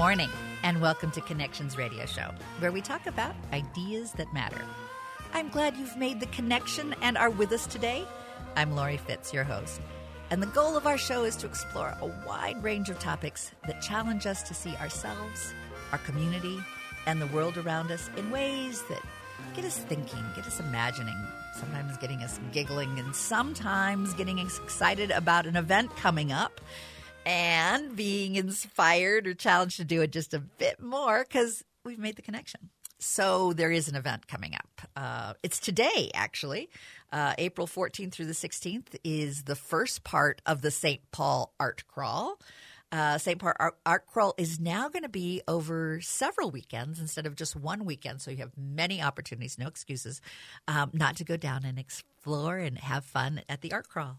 morning, and welcome to Connections Radio Show, where we talk about ideas that matter. I'm glad you've made the connection and are with us today. I'm Laurie Fitz, your host. And the goal of our show is to explore a wide range of topics that challenge us to see ourselves, our community, and the world around us in ways that get us thinking, get us imagining, sometimes getting us giggling, and sometimes getting us excited about an event coming up and being inspired or challenged to do it just a bit more because we've made the connection. So there is an event coming up. Uh, it's today, actually. Uh, April 14th through the 16th is the first part of the St. Paul Art Crawl. Uh, St. Paul Art, Art Crawl is now going to be over several weekends instead of just one weekend. So you have many opportunities, no excuses, um, not to go down and explore and have fun at the Art Crawl.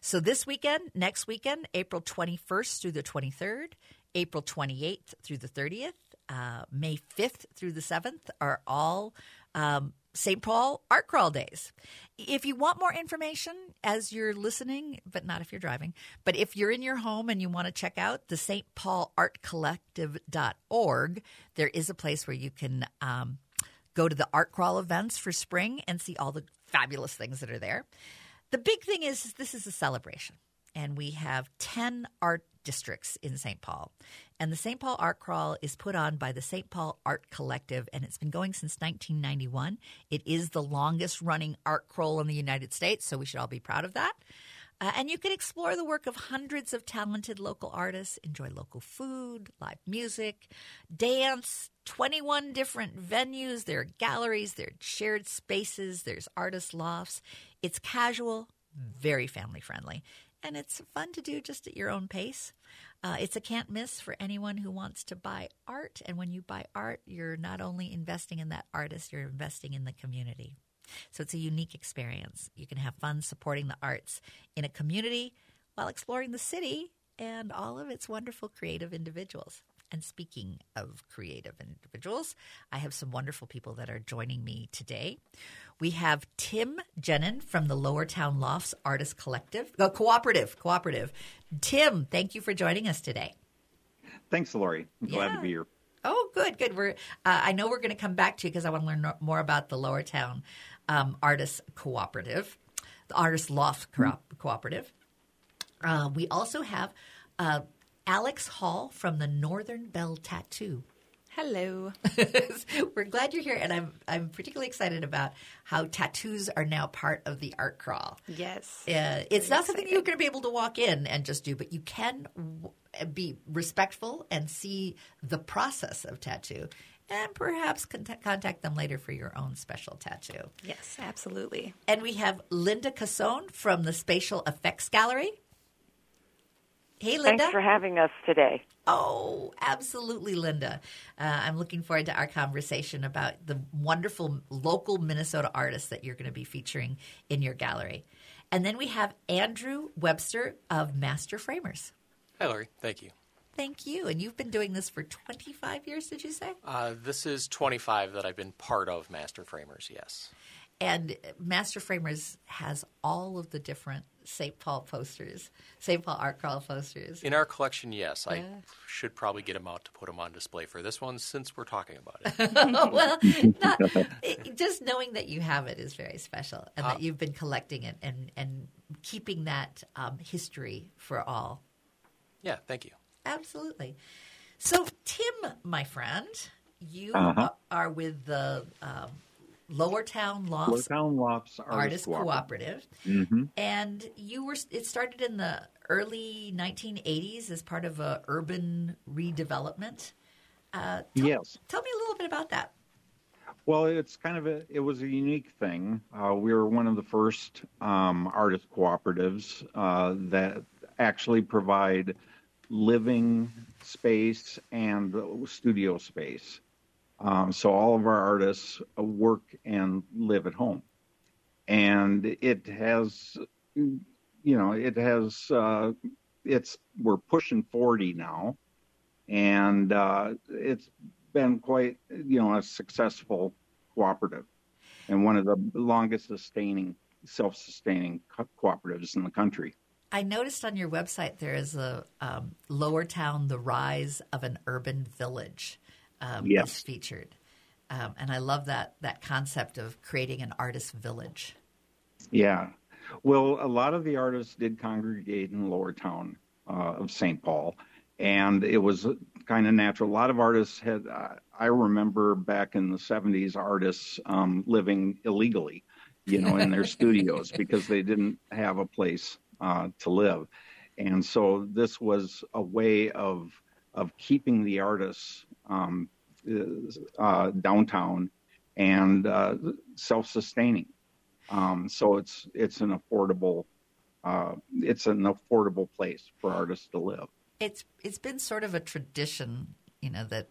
So this weekend, next weekend, April 21st through the 23rd, April 28th through the 30th, uh, May 5th through the 7th are all um, St. Paul Art Crawl Days. If you want more information as you're listening, but not if you're driving, but if you're in your home and you want to check out the St. Paul Art Collective.org, there is a place where you can um, go to the Art Crawl events for spring and see all the fabulous things that are there. The big thing is this is a celebration, and we have 10 art districts in St. Paul. And the St. Paul Art Crawl is put on by the St. Paul Art Collective, and it's been going since 1991. It is the longest running art crawl in the United States, so we should all be proud of that. Uh, and you can explore the work of hundreds of talented local artists, enjoy local food, live music, dance, 21 different venues. There are galleries, there are shared spaces, there's artist lofts. It's casual, very family friendly, and it's fun to do just at your own pace. Uh, it's a can't miss for anyone who wants to buy art. And when you buy art, you're not only investing in that artist, you're investing in the community. So it's a unique experience. You can have fun supporting the arts in a community while exploring the city and all of its wonderful creative individuals. And speaking of creative individuals, I have some wonderful people that are joining me today. We have Tim Jenin from the Lower Town Lofts Artist Collective, uh, Cooperative, Cooperative. Tim, thank you for joining us today. Thanks, Laurie. I'm glad Yeah. to be here. Oh, good, good. We're. Uh, I know we're going to come back to you because I want to learn more about the Lower Town um, Artists Cooperative, the Artist Loft Co- Cooperative. Uh, we also have uh, Alex Hall from the Northern Belle Tattoo. Hello. We're glad you're here, and I'm I'm particularly excited about how tattoos are now part of the art crawl. Yes. Uh, it's not something you're going to be able to walk in and just do, but you can w- be respectful and see the process of tattoo, and perhaps contact, contact them later for your own special tattoo. Yes, absolutely. And we have Linda Casone from the Spatial Effects Gallery. Hey, Linda. Thanks for having us today. Oh, absolutely, Linda. Uh, I'm looking forward to our conversation about the wonderful local Minnesota artists that you're going to be featuring in your gallery. And then we have Andrew Webster of Master Framers. Hi, Laurie. Thank you. Thank you. And you've been doing this for 25 years, did you say? Uh, this is 25 that I've been part of Master Framers, yes. And Master Framers has all of the different St. Paul posters, St. Paul Art Crawl posters. In our collection, yes. I should probably get them out to put them on display for this one since we're talking about it. well, not, it, just knowing that you have it is very special, and that you've been collecting it and and keeping that um, history for all. yeah, thank you. Absolutely. So, Tim, my friend, you Uh-huh. are with the um, Lower Town Lofts Town Lofts Artist Artist Cooperative, hmm and you were. It started in the early 1980s as part of a urban redevelopment. Uh, tell, Yes. Tell me a little bit about that. Well, it's kind of a, it was a unique thing. Uh, we were one of the first um, artist cooperatives uh, that actually provide living space and studio space. Um, so all of our artists uh, work and live at home. And it has, you know, it has, uh, it's, we're pushing 40 now. And uh, it's been quite, you know, a successful cooperative and one of the longest sustaining, self-sustaining co- cooperatives in the country. I noticed on your website there is a um, Lower Town: The Rise of an Urban Village. Um, Yes. is featured, um, and I love that that concept of creating an artist village. Yeah. Well, a lot of the artists did congregate in Lower Town uh, of St. Paul, and it was kind of natural. A lot of artists had, uh, I remember back in the 70s, artists um, living illegally, you know, in their studios because they didn't have a place uh, to live. And so this was a way of of keeping the artists um, uh, downtown and uh, self-sustaining. Um, so it's it's an affordable uh, it's an affordable place for artists to live. It's it's been sort of a tradition, you know, that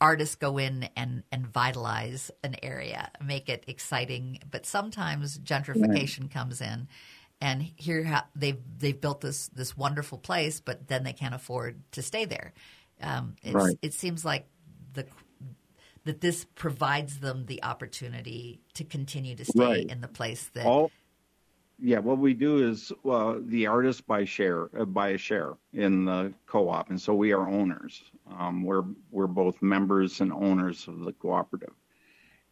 artists go in and and vitalize an area, make it exciting. But sometimes gentrification comes in, and here ha- they've they've built this this wonderful place, but then they can't afford to stay there. Um, it's, Right. It seems like the that this provides them the opportunity to continue to stay Right. in the place that All yeah, what we do is uh, the artists buy share uh, buy a share in the co-op, and so we are owners. Um, we're we're both members and owners of the cooperative,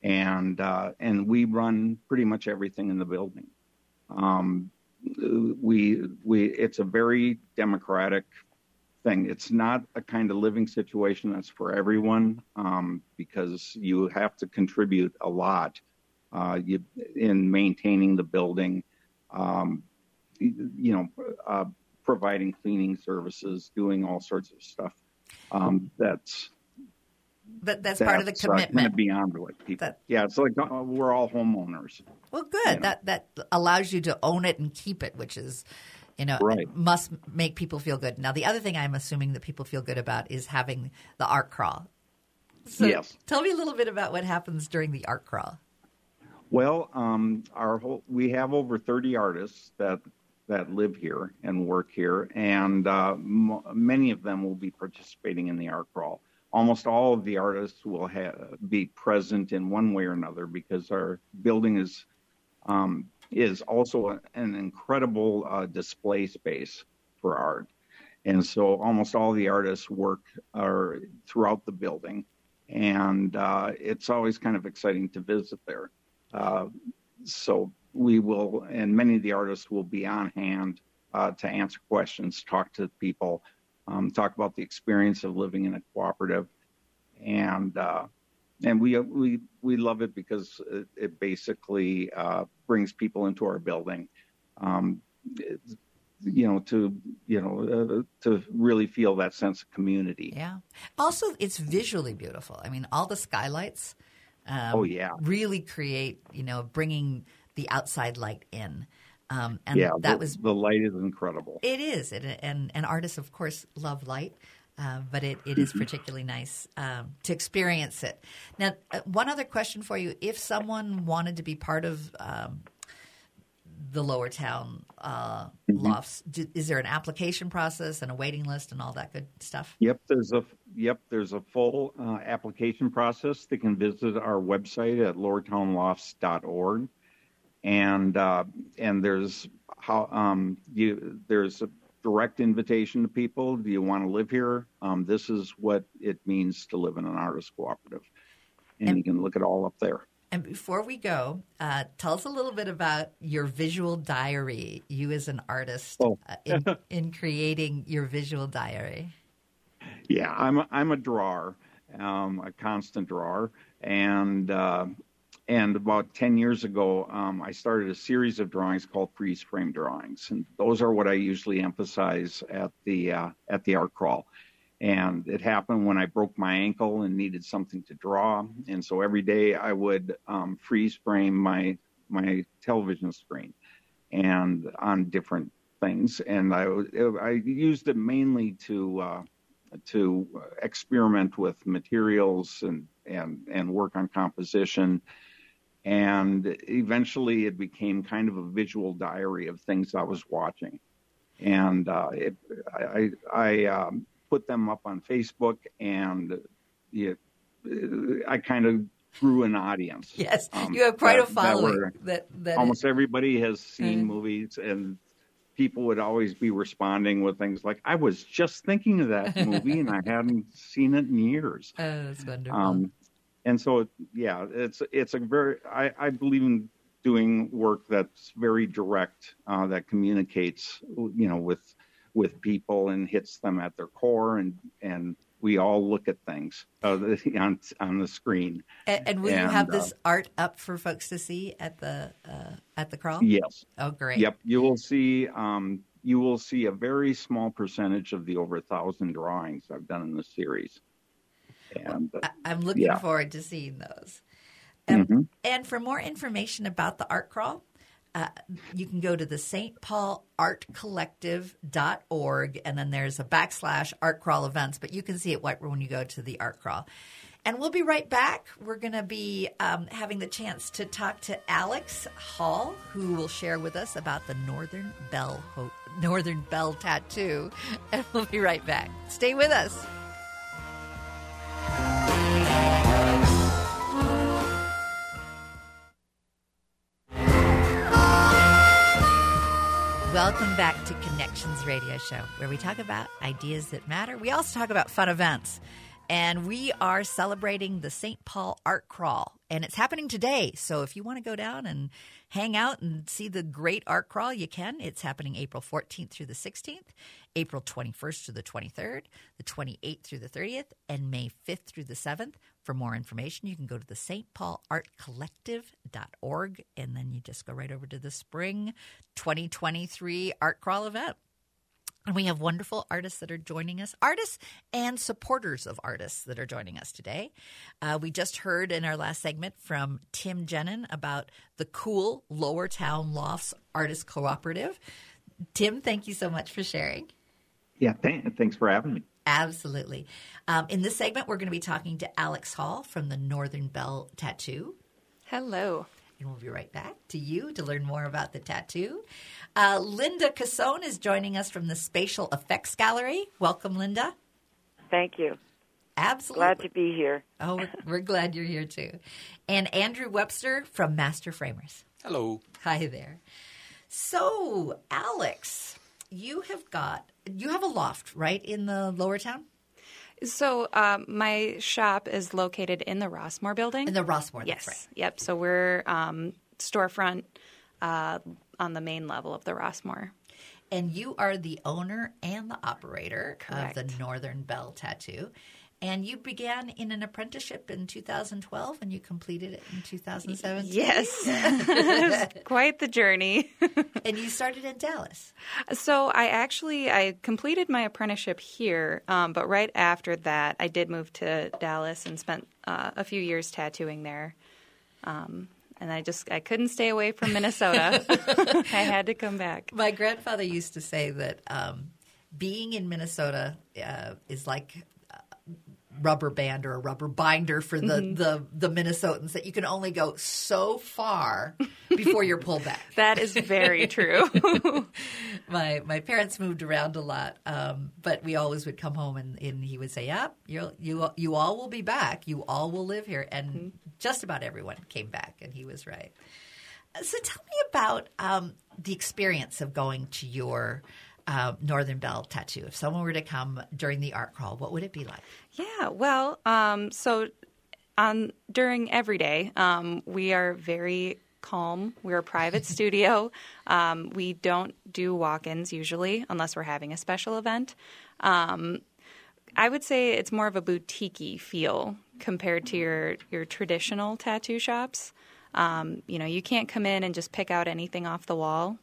and uh, and we run pretty much everything in the building. Um, we we it's a very democratic thing. It's not a kind of living situation that's for everyone um, because you have to contribute a lot uh, you, in maintaining the building. Um, you, know, uh, providing cleaning services, doing all sorts of stuff. Um, that's but that's part of the that's, uh, commitment. beyond what people. That- yeah, it's like uh, we're all homeowners. Well, good. you know. That that allows you to own it and keep it, which is, you know, Right. must make people feel good. Now, the other thing I'm assuming that people feel good about is having the art crawl. So Yes. tell me a little bit about what happens during the art crawl. Well, um, our whole, we have over 30 artists that that live here and work here, and uh, m- many of them will be participating in the art crawl. Almost all of the artists will ha- be present in one way or another because our building is um, is also an incredible uh, display space for art, and so almost all the artists work are throughout the building, and uh, it's always kind of exciting to visit there. Uh, so we will, and many of the artists will be on hand uh, to answer questions, talk to people, um, talk about the experience of living in a cooperative, and uh, and we we we love it because it, it basically uh, brings people into our building, um, you know, to you know uh, to really feel that sense of community. Yeah. Also, it's visually beautiful. I mean, all the skylights. Um, Oh, yeah. Really create, you know, bringing the outside light in. Um, and yeah, that the, was the light is incredible. It is, it, and and artists, of course, love light, uh, but it, it is particularly nice um, to experience it. Now, uh, one other question for you: If someone wanted to be part of um, the Lower Town uh, lofts, do, is there an application process and a waiting list and all that good stuff? Yep, there's a yep, there's a full uh, application process. They can visit our website at lowertownlofts.org, and uh, and there's how um, you there's a direct invitation to people. Do you want to live here? Um, this is what it means to live in an artist cooperative, and, And- you can look it all up there. And before we go, uh, tell us a little bit about your visual diary. You as an artist Oh. uh, in, in creating your visual diary. Yeah, I'm a, I'm a drawer, um, a constant drawer, and uh, and about ten years ago, um, I started a series of drawings called freeze frame drawings, and those are what I usually emphasize at the uh, at the art crawl. And it happened when I broke my ankle and needed something to draw, and so every day I would um, freeze frame my my television screen, and on different things, and I I used it mainly to uh, to experiment with materials and and and work on composition and eventually it became kind of a visual diary of things I was watching and uh, it, I I um, put them up on Facebook and it, I kind of grew an audience Yes, Um, you have quite that- a that following. were- That that, almost everybody has seen Mm. movies and people would always be responding with things like, "I was just thinking of that movie and I hadn't seen it in years." Oh, that's wonderful. Um, and so, yeah, it's it's a very I, I believe in doing work that's very direct, uh, that communicates, you know, with with people and hits them at their core, and and we all look at things uh, on on the screen. and, and will you and, have uh, this art up for folks to see at the uh, at the crawl? Yes. Oh, great. Yep. You will see. Um, you will see a very small percentage of the over a thousand drawings I've done in the series. And uh, I- I'm looking Yeah. forward to seeing those. Um, Mhm. And for more information about the art crawl, uh, you can go to the St. Paul Art Collective.org, and then there's a backslash art crawl events, but you can see it right when you go to the art crawl. And we'll be right back. We're going to be um, having the chance to talk to Alex Hall, who will share with us about the Northern Belle Ho- Northern Belle tattoo, and we'll be right back. Stay with us. Welcome back to Connections Radio Show, where we talk about ideas that matter. We also talk about fun events. And we are celebrating the St. Paul Art Crawl. And it's happening today. So if you want to go down and hang out and see the great art crawl, you can. It's happening April 14th through the 16th, April 21st through the 23rd, the 28th through the 30th, and May 5th through the 7th. For more information, you can go to the St. Paul Art Collective.org and then you just go right over to the spring 2023 art crawl event. And we have wonderful artists that are joining us, artists and supporters of artists that are joining us today. Uh, we just heard in our last segment from Tim Jenin about the cool Lower Town Lofts Artist Cooperative. Tim, thank you so much for sharing. yeah, th- thanks for having me. Absolutely. Um, in this segment, we're going to be talking to Alex Hall from the Northern Belle Tattoo. Hello. And we'll be right back to you to learn more about the tattoo. Uh, Linda Casone is joining us from the Spatial Effects Gallery. Welcome, Linda. Thank you. Absolutely. Glad to be here. Oh, we're, we're glad you're here too. And Andrew Webster from Master Framers. Hello. Hi there. So, Alex, you have got you have a loft right in the lower town So um, my shop is located in the Rossmor building. in the Rossmor. yes. Right. Yep. So we're um, storefront uh, on the main level of the Rossmor. And you are the owner and the operator of the Northern Belle Tattoo. And you began in an apprenticeship in 2012 and you completed it in 2017. Yes. Quite the journey. And you started in Dallas. So I actually I completed my apprenticeship here, um, but right after that, I did move to Dallas and spent uh, a few years tattooing there. Um, and I just I couldn't stay away from Minnesota. I had to come back. My grandfather used to say that um, being in Minnesota uh, is like rubber band or a rubber binder for the, the, the Minnesotans that you can only go so far before you're pulled back. That is very true. my my parents moved around a lot, um, but we always would come home and, and he would say, "Yeah, you you you all will be back. You all will live here." And just about everyone came back, and he was right. So tell me about um, the experience of going to your uh, Northern Belle tattoo. If someone were to come during the art crawl, what would it be like? Yeah, well, um, so on during every day, um, we are very calm. We're a private studio. Um, we don't do walk-ins usually, unless we're having a special event. Um, I would say it's more of a boutique feel compared to your your traditional tattoo shops. Um, you know, you can't come in and just pick out anything off the wall.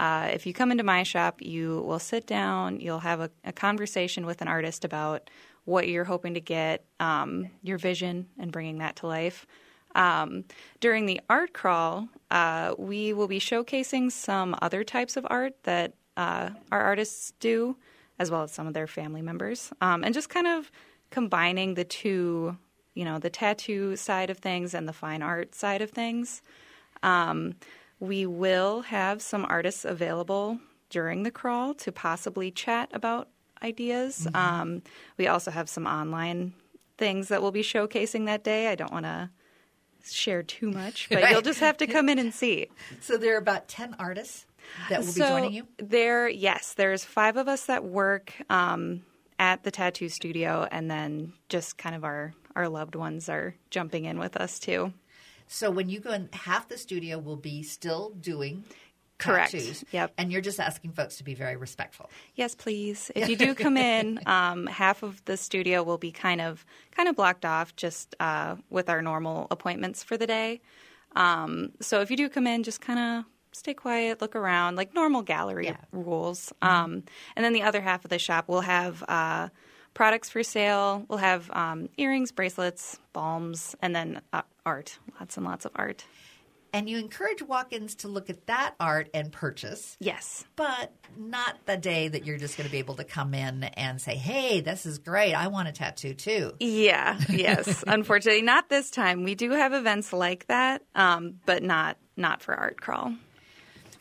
Uh, if you come into my shop, you will sit down, you'll have a, a conversation with an artist about what you're hoping to get, um, your vision, and bringing that to life. Um, during the art crawl, uh, we will be showcasing some other types of art that uh, our artists do, as well as some of their family members, um, and just kind of combining the two, you know, the tattoo side of things and the fine art side of things. Um, we will have some artists available during the crawl to possibly chat about ideas. Um, we also have some online things that we'll be showcasing that day. I don't want to share too much, but you'll just have to come in and see. So there are about ten artists that will be joining you? There, yes, there's five of us that work um, at the tattoo studio, and then just kind of our our loved ones are jumping in with us too. So when you go in, half the studio will be still doing Correct. tattoos. Yep. And you're just asking folks to be very respectful. Yes, please. If you do come in, um, half of the studio will be kind of kind of blocked off just uh, with our normal appointments for the day. Um, so if you do come in, just kind of stay quiet, look around, like normal gallery Yeah. rules. Um, and then the other half of the shop will have uh, products for sale. We'll have um, earrings, bracelets, balms, and then uh, art. Lots and lots of art. And you encourage walk ins to look at that art and purchase. Yes. But not the day that you're just going to be able to come in and say, hey, this is great. I want a tattoo too. Yeah, yes. Unfortunately, not this time. We do have events like that, um, but not not for art crawl.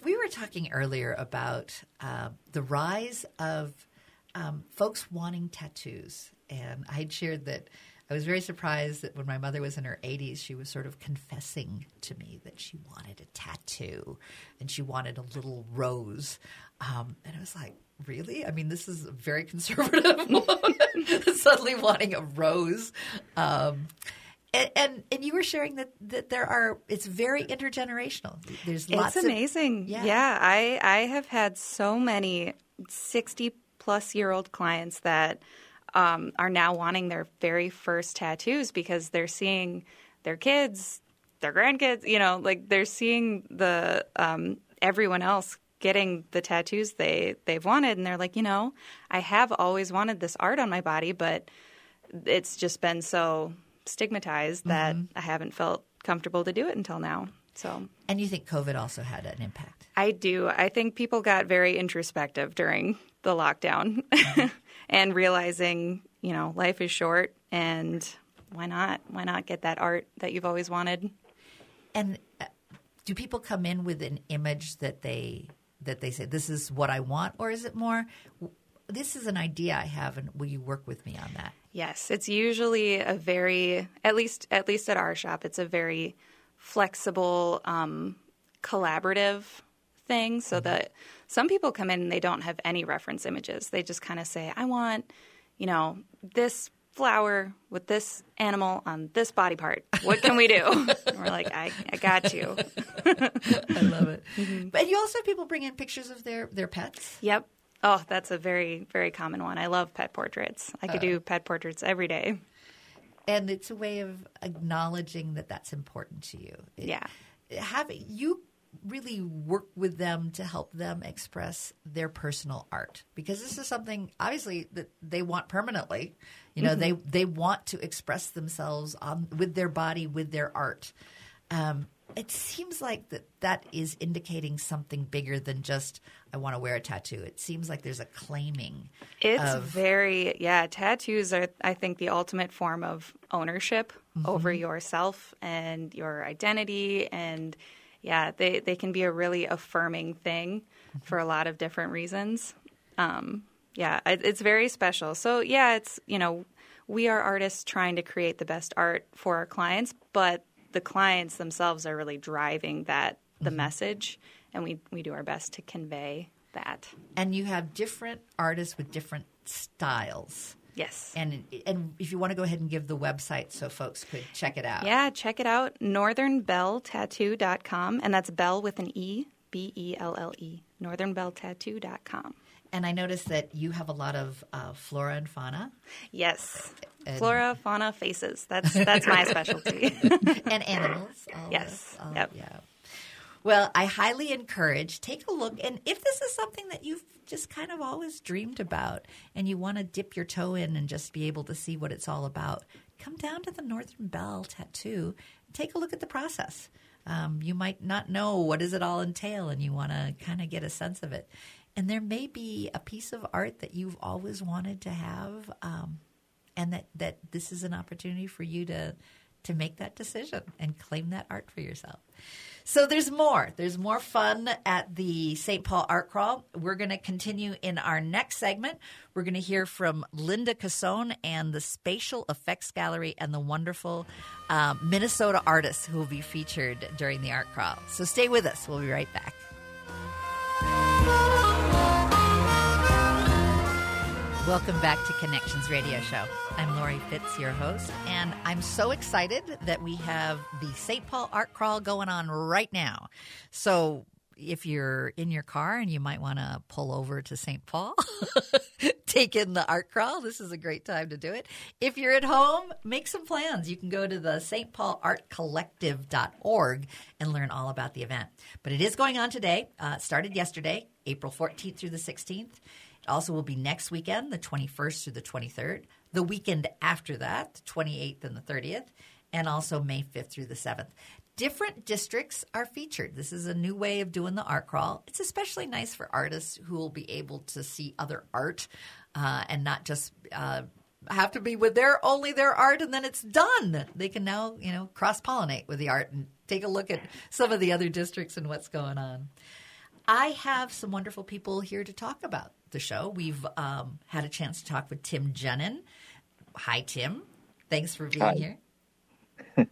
We were talking earlier about uh, the rise of um, folks wanting tattoos. And I had shared that I was very surprised that when my mother was in her 80s, she was sort of confessing to me that she wanted a tattoo and she wanted a little rose. Um, and I was like, really? I mean, this is a very conservative woman suddenly wanting a rose. Um, and, and and you were sharing that, that there are it's very intergenerational. There's lots it's of amazing. Yeah. yeah, I I have had so many sixty plus year old clients that um, are now wanting their very first tattoos because they're seeing their kids, their grandkids. You know, like they're seeing the um, everyone else getting the tattoos they they've wanted, and they're like, you know, I have always wanted this art on my body, but it's just been so stigmatized that I haven't felt comfortable to do it until now. So And you think COVID also had an impact? I do. I think people got very introspective during the lockdown and realizing, you know, life is short and why not? Why not get that art that you've always wanted? And uh, do people come in with an image that they that they say this is what I want, or is it more this is an idea I have, and will you work with me on that? Yes, it's usually a very at least at least at our shop, it's a very flexible, um, collaborative thing. So that some people come in and they don't have any reference images. They just kind of say, "I want, you know, this flower with this animal on this body part. What can we do?" and we're like, "I, I got you." I love it. Mm-hmm. But you also have people bring in pictures of their their pets. Yep. Oh, that's a very very common one. I love pet portraits. I could do uh. pet portraits every day. and it's a way of acknowledging that that's important to you. It- Yeah. have you really work with them to help them express their personal art because this is something obviously that they want permanently. You know, they they want to express themselves on with their body with their art. Um, it seems like that that is indicating something bigger than just I want to wear a tattoo. It seems like there's a claiming. It's of- very yeah. Tattoos are, I think, the ultimate form of ownership over yourself and your identity, and yeah, they they can be a really affirming thing for a lot of different reasons. Um, yeah, it, it's very special. So yeah, it's you know we are artists trying to create the best art for our clients, but the clients themselves are really driving that the message, and we we do our best to convey that. and you have different artists with different styles. Yes. And and if you want to go ahead and give the website so folks could check it out. Yeah, check it out. northernbelletattoo.com. And that's Bell with an E, B E L L E. northernbelletattoo.com. And I noticed that you have a lot of uh, flora and fauna Yes. And- Flora, fauna, faces. That's that's my specialty. and animals. All Yes. this, all- Yep. Yeah. Well, I highly encourage take a look, and if this is something that you've just kind of always dreamed about, and you want to dip your toe in and just be able to see what it's all about, come down to the Northern Belle Tattoo. And take a look at the process. Um, you might not know what does it all entail, and you want to kind of get a sense of it. And there may be a piece of art that you've always wanted to have, um, and that, that this is an opportunity for you to to make that decision and claim that art for yourself. So there's more. There's more fun at the St. Paul Art Crawl. We're going to continue in our next segment. We're going to hear from Linda Casone and the Spatial Effects Gallery and the wonderful um, Minnesota artists who will be featured during the Art Crawl. So stay with us. We'll be right back. Welcome back to Connections Radio Show. I'm Laurie Fitz, your host, and I'm so excited that we have the St. Paul Art Crawl going on right now. So, if you're in your car and you might want to pull over to St. Paul, take in the art crawl. This is a great time to do it. If you're at home, make some plans. You can go to the St. Paul Art Collective.org and learn all about the event. But it is going on today. Uh, started yesterday, April 14th through the 16th. Also will be next weekend, the 21st through the 23rd, the weekend after that, the 28th and the 30th, and also May 5th through the 7th. Different districts are featured. This is a new way of doing the art crawl. It's especially nice for artists who will be able to see other art uh, and not just uh, have to be with their only their art and then it's done. They can now, you know, cross pollinate with the art and take a look at some of the other districts and what's going on. I have some wonderful people here to talk about the show. We've um, had a chance to talk with Tim Jenin. Hi, Tim. Thanks for being Hi. here.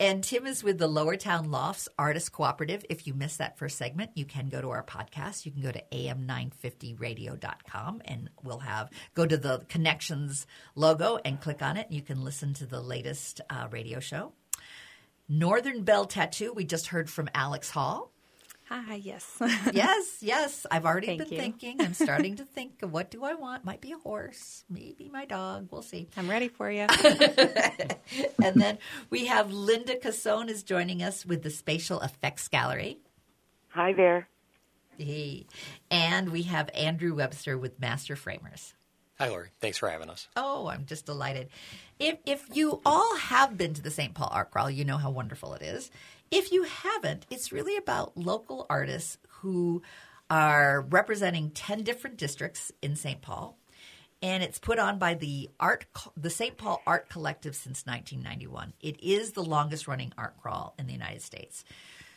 and Tim is with the Lower Town Lofts Artist Cooperative. If you missed that first segment, you can go to our podcast. You can go to am950radio.com and we'll have go to the connections logo and click on it. You can listen to the latest uh, radio show. Northern Belle Tattoo, we just heard from Alex Hall Hi, yes. yes, yes. I've already Thank been you. thinking. I'm starting to think of what do I want? Might be a horse, maybe my dog. We'll see. I'm ready for you. and then we have Linda Casone is joining us with the Spatial Effects Gallery. Hi there. Hey. And we have Andrew Webster with Master Framers. Hi, Laurie. Thanks for having us. Oh, I'm just delighted. If if you all have been to the St. Paul Art Crawl, you know how wonderful it is. If you haven't, it's really about local artists who are representing 10 different districts in St. Paul. And it's put on by the art the St. Paul Art Collective since 1991. It is the longest running art crawl in the United States.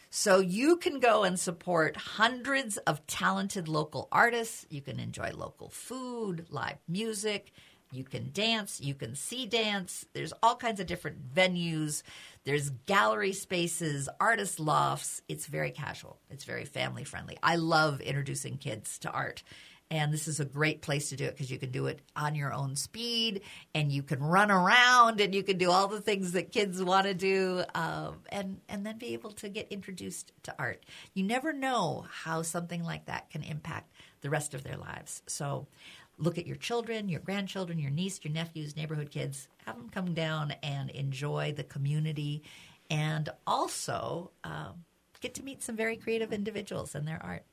So you can go and support hundreds of talented local artists. You can enjoy local food, live music. You can dance. You can see dance. There's all kinds of different venues. There's gallery spaces, artist lofts. It's very casual. It's very family friendly. I love introducing kids to art. And this is a great place to do it because you can do it on your own speed and you can run around and you can do all the things that kids want to do um, and, and then be able to get introduced to art. You never know how something like that can impact the rest of their lives. So look at your children, your grandchildren, your niece, your nephews, neighborhood kids. Have them come down and enjoy the community and also um, get to meet some very creative individuals and their art.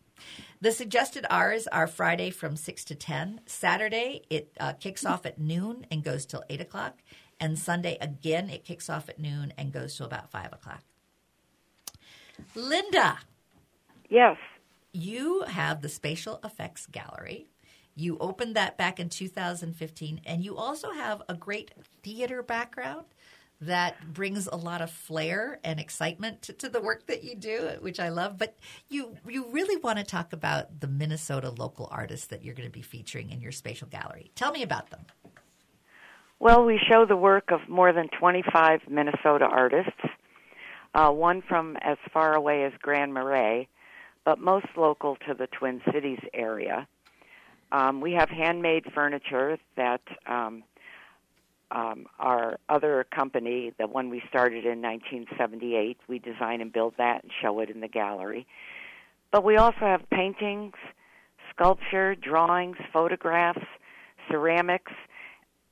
The suggested hours are Friday from 6 to 10. Saturday, it uh, kicks off at noon and goes till 8 o'clock. And Sunday, again, it kicks off at noon and goes till about 5 o'clock. Linda, Yes. you have the Spatial Effects Gallery. You opened that back in 2015, and you also have a great theater background that brings a lot of flair and excitement to, to the work that you do, which I love. But you you really want to talk about the Minnesota local artists that you're going to be featuring in your spatial gallery. Tell me about them. Well, we show the work of more than 25 Minnesota artists, uh, one from as far away as Grand Marais, but most local to the Twin Cities area. Um, we have handmade furniture that um, um, our other company, the one we started in 1978, we design and build that and show it in the gallery. But we also have paintings, sculpture, drawings, photographs, ceramics,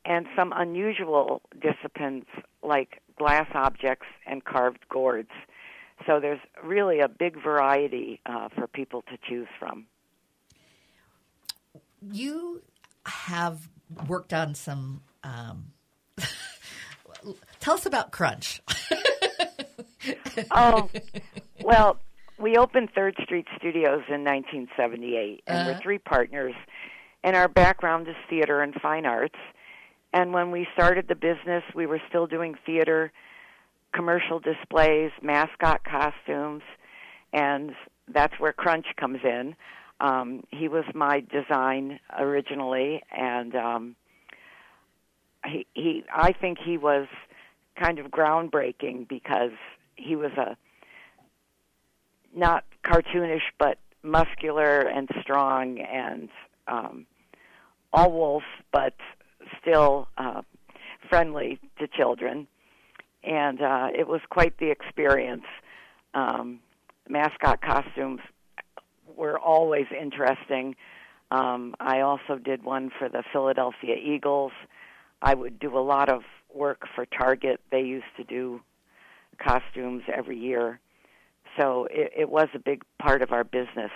and some unusual disciplines like glass objects and carved gourds. So there's really a big variety uh, for people to choose from. You have worked on some. Um, tell us about Crunch. Oh, well, we opened Third Street Studios in 1978, and Uh-huh. we're three partners. And our background is theater and fine arts. And when we started the business, we were still doing theater, commercial displays, mascot costumes, and that's where Crunch comes in. Um, he was my design originally, and um, he, he, I think he was kind of groundbreaking because he was a not cartoonish but muscular and strong and um all wolf, but still uh, friendly to children. And uh, it was quite the experience. Um, mascot costumes were always interesting. Um, I also did one for the Philadelphia Eagles. I would do a lot of work for Target. They used to do costumes every year. So it, it was a big part of our business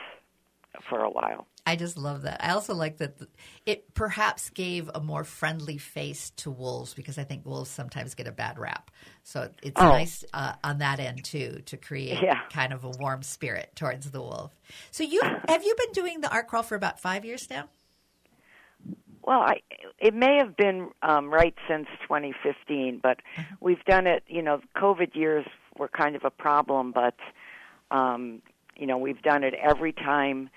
for a while. I just love that. I also like that it perhaps gave a more friendly face to wolves because I think wolves sometimes get a bad rap. So it's oh. nice uh, on that end too to create yeah. kind of a warm spirit towards the wolf. So you have you been doing the art crawl for about five years now? Well, I, it may have been um, right since 2015, but uh-huh. we've done it. You know, COVID years were kind of a problem, but um, you know, we've done it every time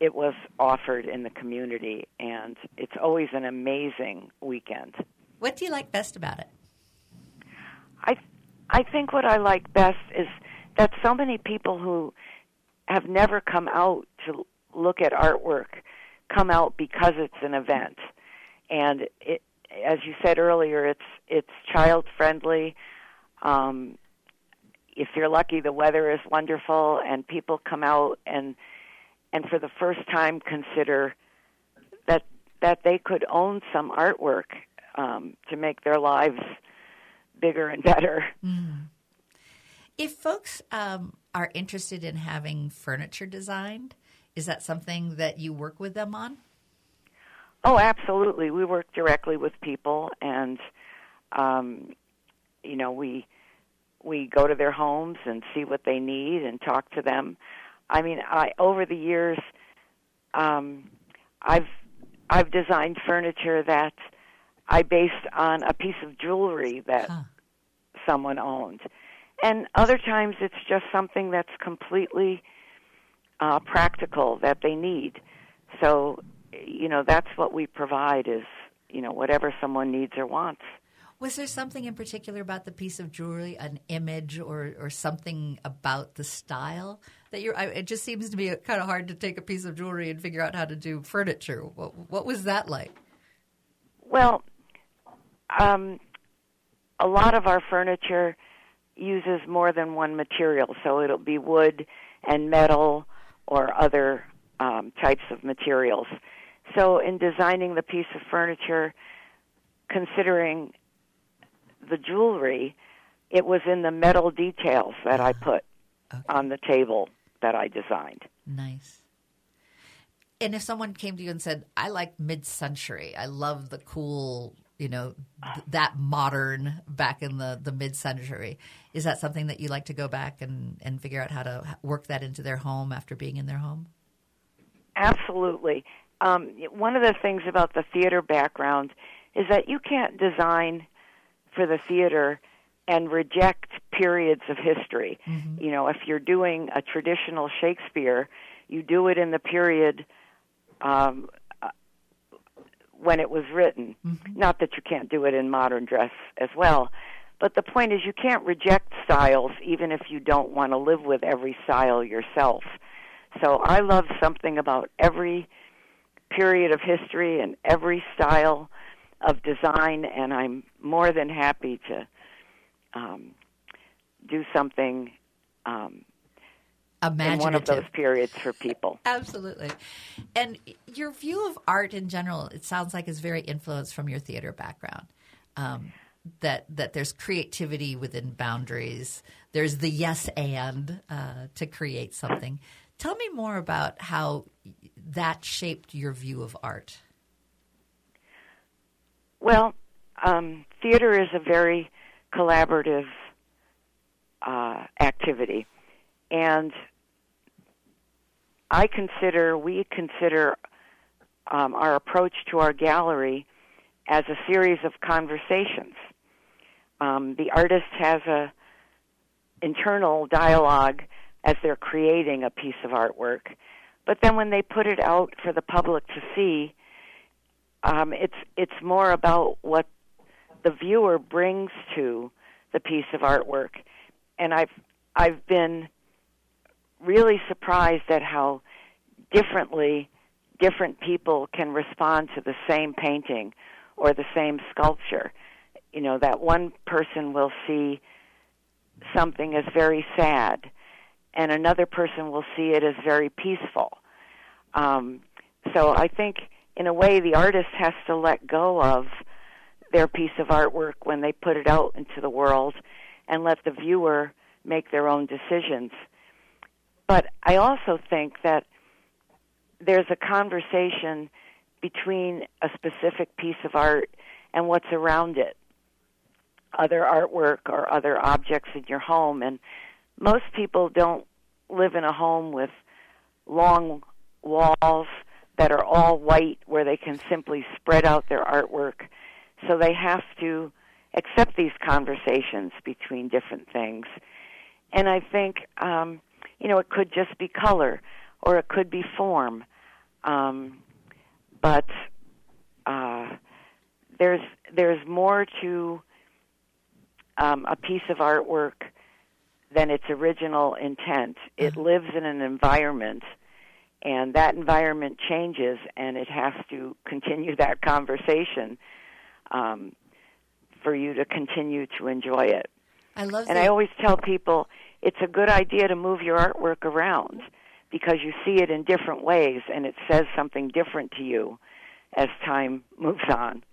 it was offered in the community, and it's always an amazing weekend. What do you like best about it? I I think what I like best is that so many people who have never come out to look at artwork come out because it's an event, and it, as you said earlier, it's it's child friendly. Um, if you're lucky, the weather is wonderful, and people come out and and for the first time consider that that they could own some artwork um, to make their lives bigger and better. Mm. If folks um, are interested in having furniture designed, is that something that you work with them on? Oh, absolutely. We work directly with people, and um, you know we we go to their homes and see what they need and talk to them. I mean, I over the years, um, I've I've designed furniture that I based on a piece of jewelry that huh. someone owned, and other times it's just something that's completely uh, practical that they need. So, you know, that's what we provide is you know whatever someone needs or wants. Was there something in particular about the piece of jewelry, an image, or or something about the style that you're? I, it just seems to be kind of hard to take a piece of jewelry and figure out how to do furniture. What, what was that like? Well, um, a lot of our furniture uses more than one material, so it'll be wood and metal or other um, types of materials. So, in designing the piece of furniture, considering the jewelry, it was in the metal details that I put okay. on the table that I designed. Nice. And if someone came to you and said, "I like mid-century. I love the cool, you know, th- that modern back in the the mid-century," is that something that you like to go back and and figure out how to work that into their home after being in their home? Absolutely. Um, one of the things about the theater background is that you can't design for the theater and reject periods of history. Mm-hmm. You know, if you're doing a traditional Shakespeare, you do it in the period um, uh, when it was written. Mm-hmm. Not that you can't do it in modern dress as well. But the point is, you can't reject styles even if you don't want to live with every style yourself. So I love something about every period of history and every style of design, and I'm more than happy to um, do something um, in one of those periods for people. Absolutely. And your view of art in general, it sounds like is very influenced from your theater background. Um, that that there's creativity within boundaries. There's the yes and uh, to create something. Tell me more about how that shaped your view of art. Well, um, theater is a very collaborative uh, activity, and I consider we consider um, our approach to our gallery as a series of conversations. Um, the artist has a internal dialogue as they're creating a piece of artwork, but then when they put it out for the public to see, um, it's it's more about what the viewer brings to the piece of artwork, and I've I've been really surprised at how differently different people can respond to the same painting or the same sculpture. You know, that one person will see something as very sad, and another person will see it as very peaceful. Um, so I think, in a way, the artist has to let go of their piece of artwork when they put it out into the world and let the viewer make their own decisions. But I also think that there's a conversation between a specific piece of art and what's around it other artwork or other objects in your home and most people don't live in a home with long walls that are all white where they can simply spread out their artwork so they have to accept these conversations between different things and i think um you know it could just be color or it could be form um but uh there's there's more to um, a piece of artwork than its original intent. It Mm-hmm. lives in an environment, and that environment changes, and it has to continue that conversation um, for you to continue to enjoy it. I love And that. I always tell people it's a good idea to move your artwork around because you see it in different ways, and it says something different to you as time moves on.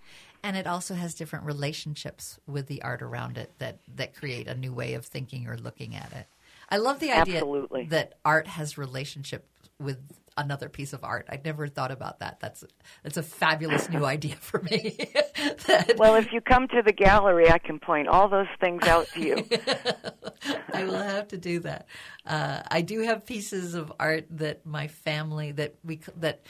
and it also has different relationships with the art around it that that create a new way of thinking or looking at it. I love the idea Absolutely. that art has relationship with another piece of art. I'd never thought about that. That's that's a fabulous new idea for me. That- Well, if you come to the gallery, I can point all those things out to you. I will have to do that. Uh, I do have pieces of art that my family that we that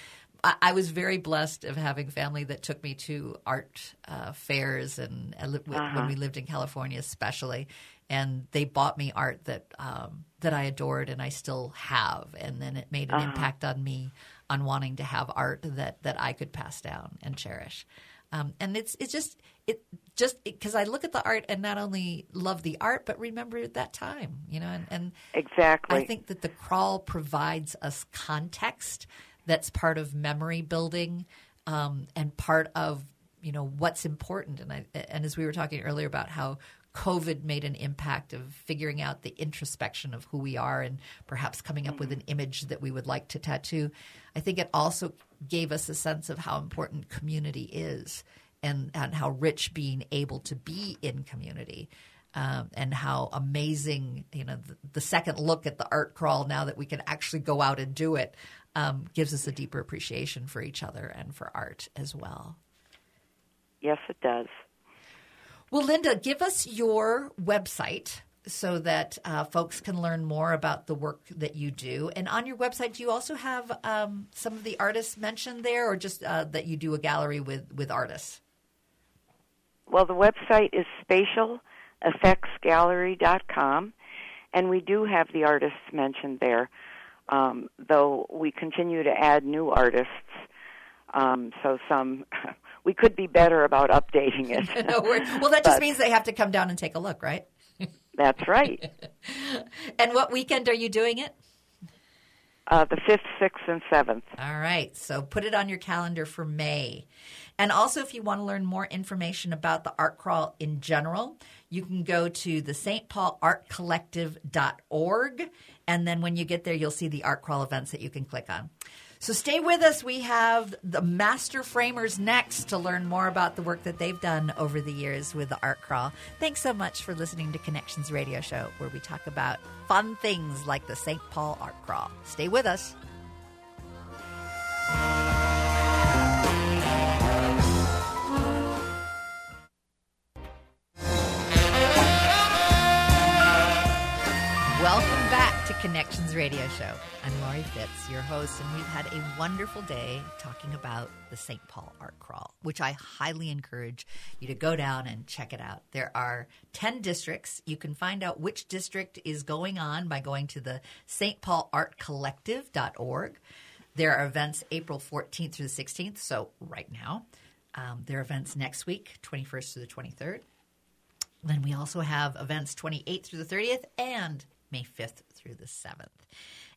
I, was very blessed of having family that took me to art uh, fairs and li- when we lived in California, especially. And they bought me art that um, that I adored and I still have, and then it made an impact on me on wanting to have art that that I could pass down and cherish. Um, and it's it's just it just because I look at the art and not only love the art but remember that time, you know. And, and Exactly. I think that the crawl provides us context that's part of memory building um, and part of you know what's important. And I and as we were talking earlier about how COVID made an impact of figuring out the introspection of who we are and perhaps coming up with an image that we would like to tattoo. I think it also gave us a sense of how important community is and, and how rich being able to be in community. Um, and how amazing, you know, the, the second look at the art crawl now that we can actually go out and do it um, gives us a deeper appreciation for each other and for art as well. yes, it does. Well, Linda, give us your website so that uh, folks can learn more about the work that you do. And on your website, do you also have um, some of the artists mentioned there, or just uh, that you do a gallery with with artists? Well, the website is spatialeffectsgallery.com, and we do have the artists mentioned there, um, though we continue to add new artists. Um, so some, we could be better about updating it. No, well, that just But- means they have to come down and take a look, right? That's right. And what weekend are you doing it? Uh, the fifth, sixth, and seventh. All right. So put it on your calendar for May. And also, if you want to learn more information about the Art Crawl in general, you can go to the St. Paul Art Collective.org. And then when you get there, you'll see the Art Crawl events that you can click on. So stay with us. We have the Master Framers next to learn more about the work that they've done over the years with the Art Crawl. Thanks so much for listening to Connections Radio Show, where we talk about fun things like the St. Paul Art Crawl. Stay with us. Connections Radio Show. I'm Laurie Fitz, your host, and we've had a wonderful day talking about the St. Paul Art Crawl, which I highly encourage you to go down and check it out. There are 10 districts. You can find out which district is going on by going to the St. Paul Art Collective.org. There are events April 14th through the 16th, so right now. Um, there are events next week, 21st through the 23rd. Then we also have events 28th through the 30th and May 5th through the 7th.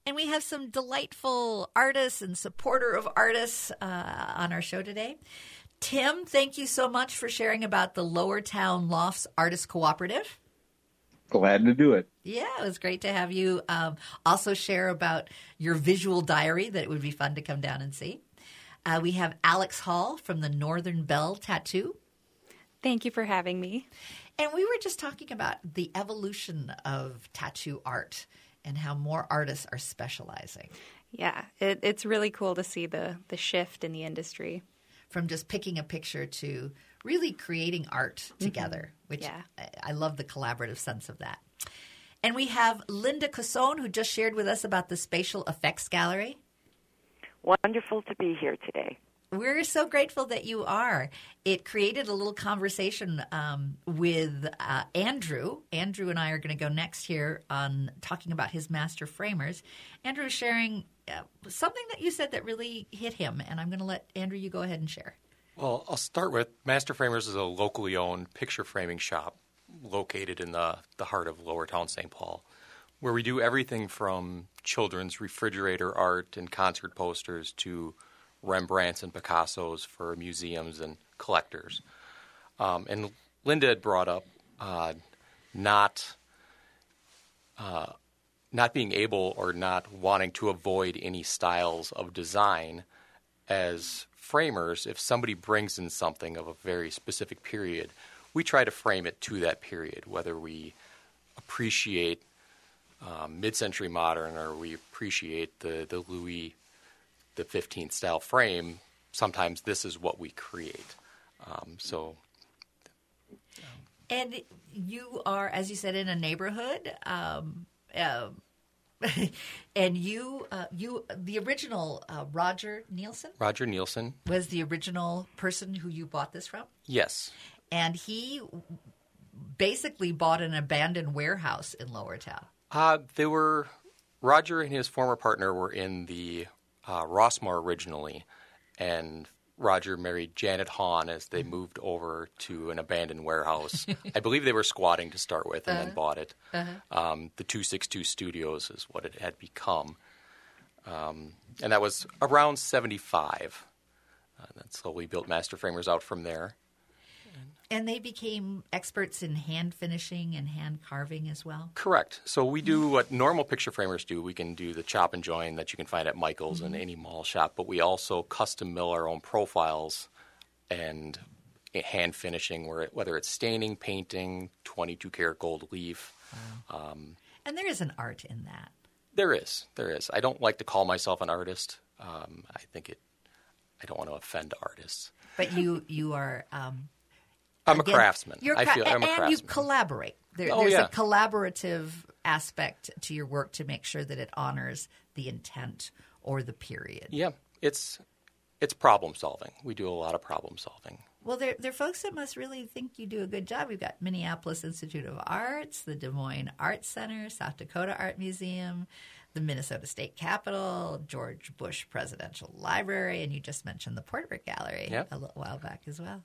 And we have some delightful artists and supporter of artists uh, on our show today. Tim, thank you so much for sharing about the Lowertown Lofts Artist Cooperative. Glad to do it. Yeah, it was great to have you um, also share about your visual diary that it would be fun to come down and see. Uh, we have Alex Hall from the Northern Belle Tattoo. Thank you for having me. And we were just talking about the evolution of tattoo art and how more artists are specializing. Yeah, it, it's really cool to see the, the shift in the industry. From just picking a picture to really creating art together, mm-hmm. which yeah. I, I love the collaborative sense of that. And we have Linda Casson, who just shared with us about the Spatial Effects Gallery. Wonderful to be here today. We're so grateful that you are. It created a little conversation um, with uh, Andrew. Andrew and I are going to go next here on talking about his master framers. Andrew sharing uh, something that you said that really hit him, and I'm going to let Andrew you go ahead and share. Well, I'll start with Master Framers is a locally owned picture framing shop located in the, the heart of Lowertown St. Paul, where we do everything from children's refrigerator art and concert posters to Rembrandts and Picassos for museums and collectors. Um, and Linda had brought up uh, not uh, not being able or not wanting to avoid any styles of design as framers. If somebody brings in something of a very specific period, we try to frame it to that period, whether we appreciate um, mid-century modern or we appreciate the, the Louis the 15th style frame, sometimes this is what we create. Um, so. and you are, as you said, in a neighborhood. Um, uh, and you, uh, you, the original uh, Roger Nielsen. Roger Nielsen was the original person who you bought this from. Yes, and he basically bought an abandoned warehouse in Lowertown. Uh, they were Roger and his former partner were in the uh, Rossmor originally, and Roger married Janet Hahn as they moved over to an abandoned warehouse. I believe they were squatting to start with and uh-huh. then bought it. Uh-huh. Um, the 262 Studios is what it had become. Um, and that was around 75. Uh, and so we built Master Framers out from there. And they became experts in hand finishing and hand carving as well? Correct. So we do what normal picture framers do. We can do the chop and join that you can find at Michael's mm-hmm. and any mall shop, but we also custom mill our own profiles and hand finishing, whether it's staining, painting, 22 karat gold leaf. Wow. Um, and there is an art in that. There is. There is. I don't like to call myself an artist. Um, I think it. I don't want to offend artists. But you you are um, I'm Again, a craftsman. Cra- I feel I'm a and craftsman. you collaborate. There, oh, there's yeah. a collaborative aspect to your work to make sure that it honors the intent or the period. Yeah, it's it's problem solving. We do a lot of problem solving. Well, there, there are folks that must really think you do a good job. We've got Minneapolis Institute of Arts, the Des Moines Arts Center, South Dakota Art Museum, the Minnesota State Capitol, George Bush Presidential Library, and you just mentioned the Portrait Gallery yep. a little while back as well.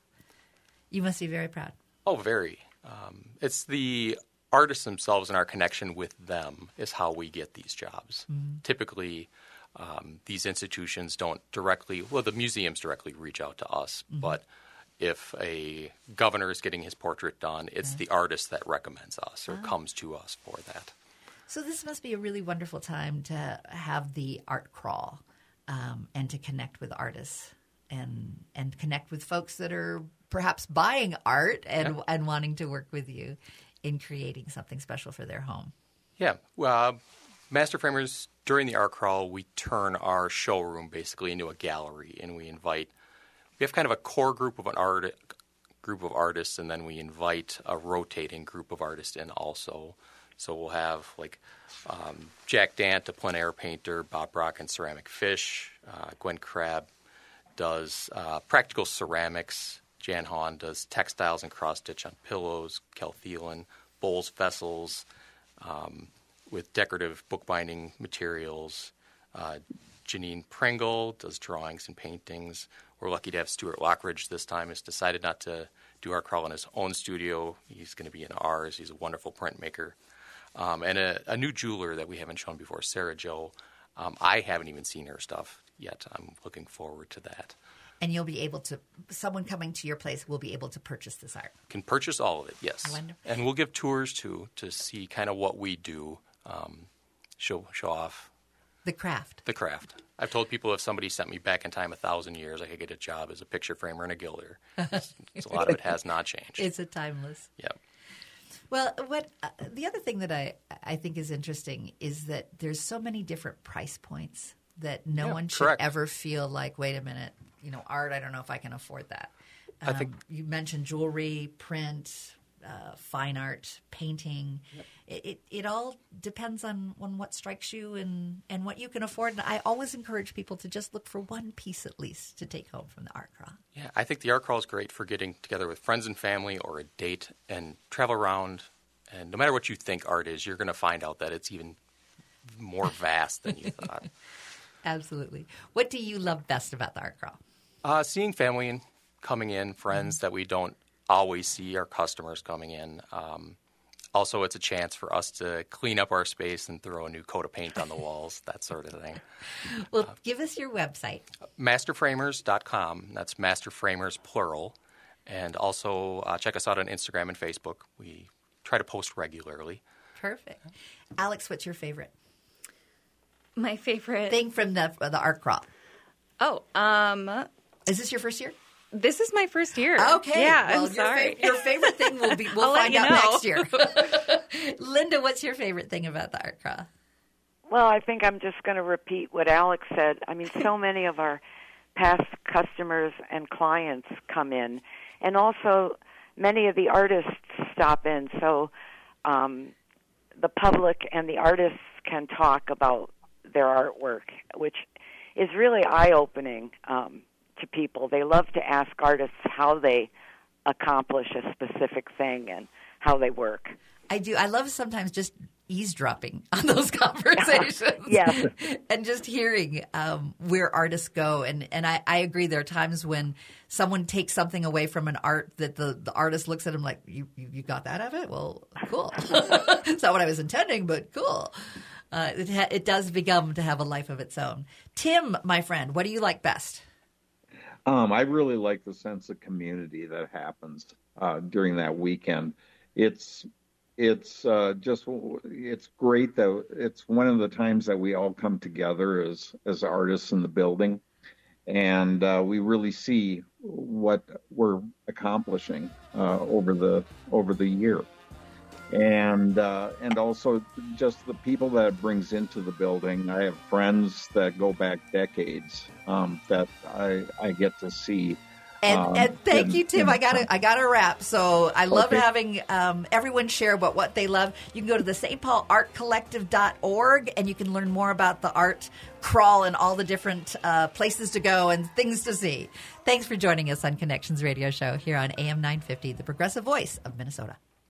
You must be very proud. Oh, very. Um, it's the artists themselves and our connection with them is how we get these jobs. Mm-hmm. Typically, um, these institutions don't directly, well, the museums directly reach out to us, mm-hmm. but if a governor is getting his portrait done, it's the artist that recommends us or comes to us for that. So this must be a really wonderful time to have the art crawl um, and to connect with artists and and connect with folks that are perhaps buying art and yeah. and wanting to work with you in creating something special for their home. Yeah, well, Master Framers during the art crawl, we turn our showroom basically into a gallery, and we invite. We have kind of a core group of an art group of artists, and then we invite a rotating group of artists in also. So we'll have like um, Jack Dant, a plein air painter, Bob Brock, and ceramic fish. Uh, Gwen Crabb does uh, practical ceramics. Jan Hahn does textiles and cross stitch on pillows, Kel Thielen, bowls, vessels, um, with decorative bookbinding materials. Uh, Janine Pringle does drawings and paintings. We're lucky to have Stuart Loughridge this time. Has decided not to do art crawl in his own studio. He's going to be in ours. He's a wonderful printmaker. Um, and a, a, new jeweler that we haven't shown before, Sarah Joe, Um, I haven't even seen her stuff yet. I'm looking forward to that. And you'll be able to, someone coming to your place will be able to purchase this art. Can purchase all of it, yes. Wonderful. And we'll give tours too to see kind of what we do, um, show show off The craft. the craft. I've told people if somebody sent me back in time a thousand years, I could get a job as a picture framer and a gilder. It's- it's a lot of it has not changed. It's a timeless. Yep. Well, what uh, the other thing that I I think is interesting is that there's so many different price points that no Yeah, one should correct. ever feel like, wait a minute, you know, art. I don't know if I can afford that. I think- Um, you mentioned jewelry, print, uh, fine art, painting. It, it it all depends on on what strikes you and and what you can afford. And I always encourage people to just look for one piece at least to take home from the art crawl. Yeah, I think the art crawl is great for getting together with friends and family or a date and travel around. And no matter what you think art is, you're going to find out that it's even more vast than you thought. Absolutely. What do you love best about the art crawl? Uh, seeing family and coming in, friends that we don't always see, our customers coming in. Um, also, it's a chance for us to clean up our space and throw a new coat of paint on the walls, that sort of thing. Well, give us your website. Masterframers.com. That's Masterframers plural. And also uh, check us out on Instagram and Facebook. We try to post regularly. Perfect. Alex, what's your favorite My favorite. thing from the the art crawl. oh, um, Is this your first year? this is my first year. Okay. Yeah, well, I'm your sorry. fa- your favorite thing will be. We'll I'll find out know. next year. Linda, what's your favorite thing about the art crawl? Well, I think I'm just going to repeat what Alex said. I mean, so many of our past customers and clients come in, and also many of the artists stop in. So um, the public and the artists can talk about their artwork, which is really eye opening um, to people. They love to ask artists how they accomplish a specific thing and how they work. I do. I love sometimes just eavesdropping on those conversations. Yes. and just hearing um, where artists go. And, and I, I agree. There are times when someone takes something away from an art that the, the artist looks at him like, you, you, you got that out of it? Well, cool. it's not what I was intending, but cool. Uh, it, ha- it does become to have a life of its own. Tim, my friend, what do you like best? Um, I really like the sense of community that happens uh, during that weekend. It's it's uh, just it's great that it's one of the times that we all come together as as artists in the building, and uh, we really see what we're accomplishing uh, over the over the year, and uh, and also just the people that it brings into the building. I have friends that go back decades um, that I I get to see. And, Um, and thank and- you, Tim. I got I got to wrap. So I love Okay. having um, everyone share about what they love. You can go to the St. Paul Art Collective.org and you can learn more about the art crawl and all the different uh, places to go and things to see. Thanks for joining us on Connections Radio Show here on AM 950, the progressive voice of Minnesota.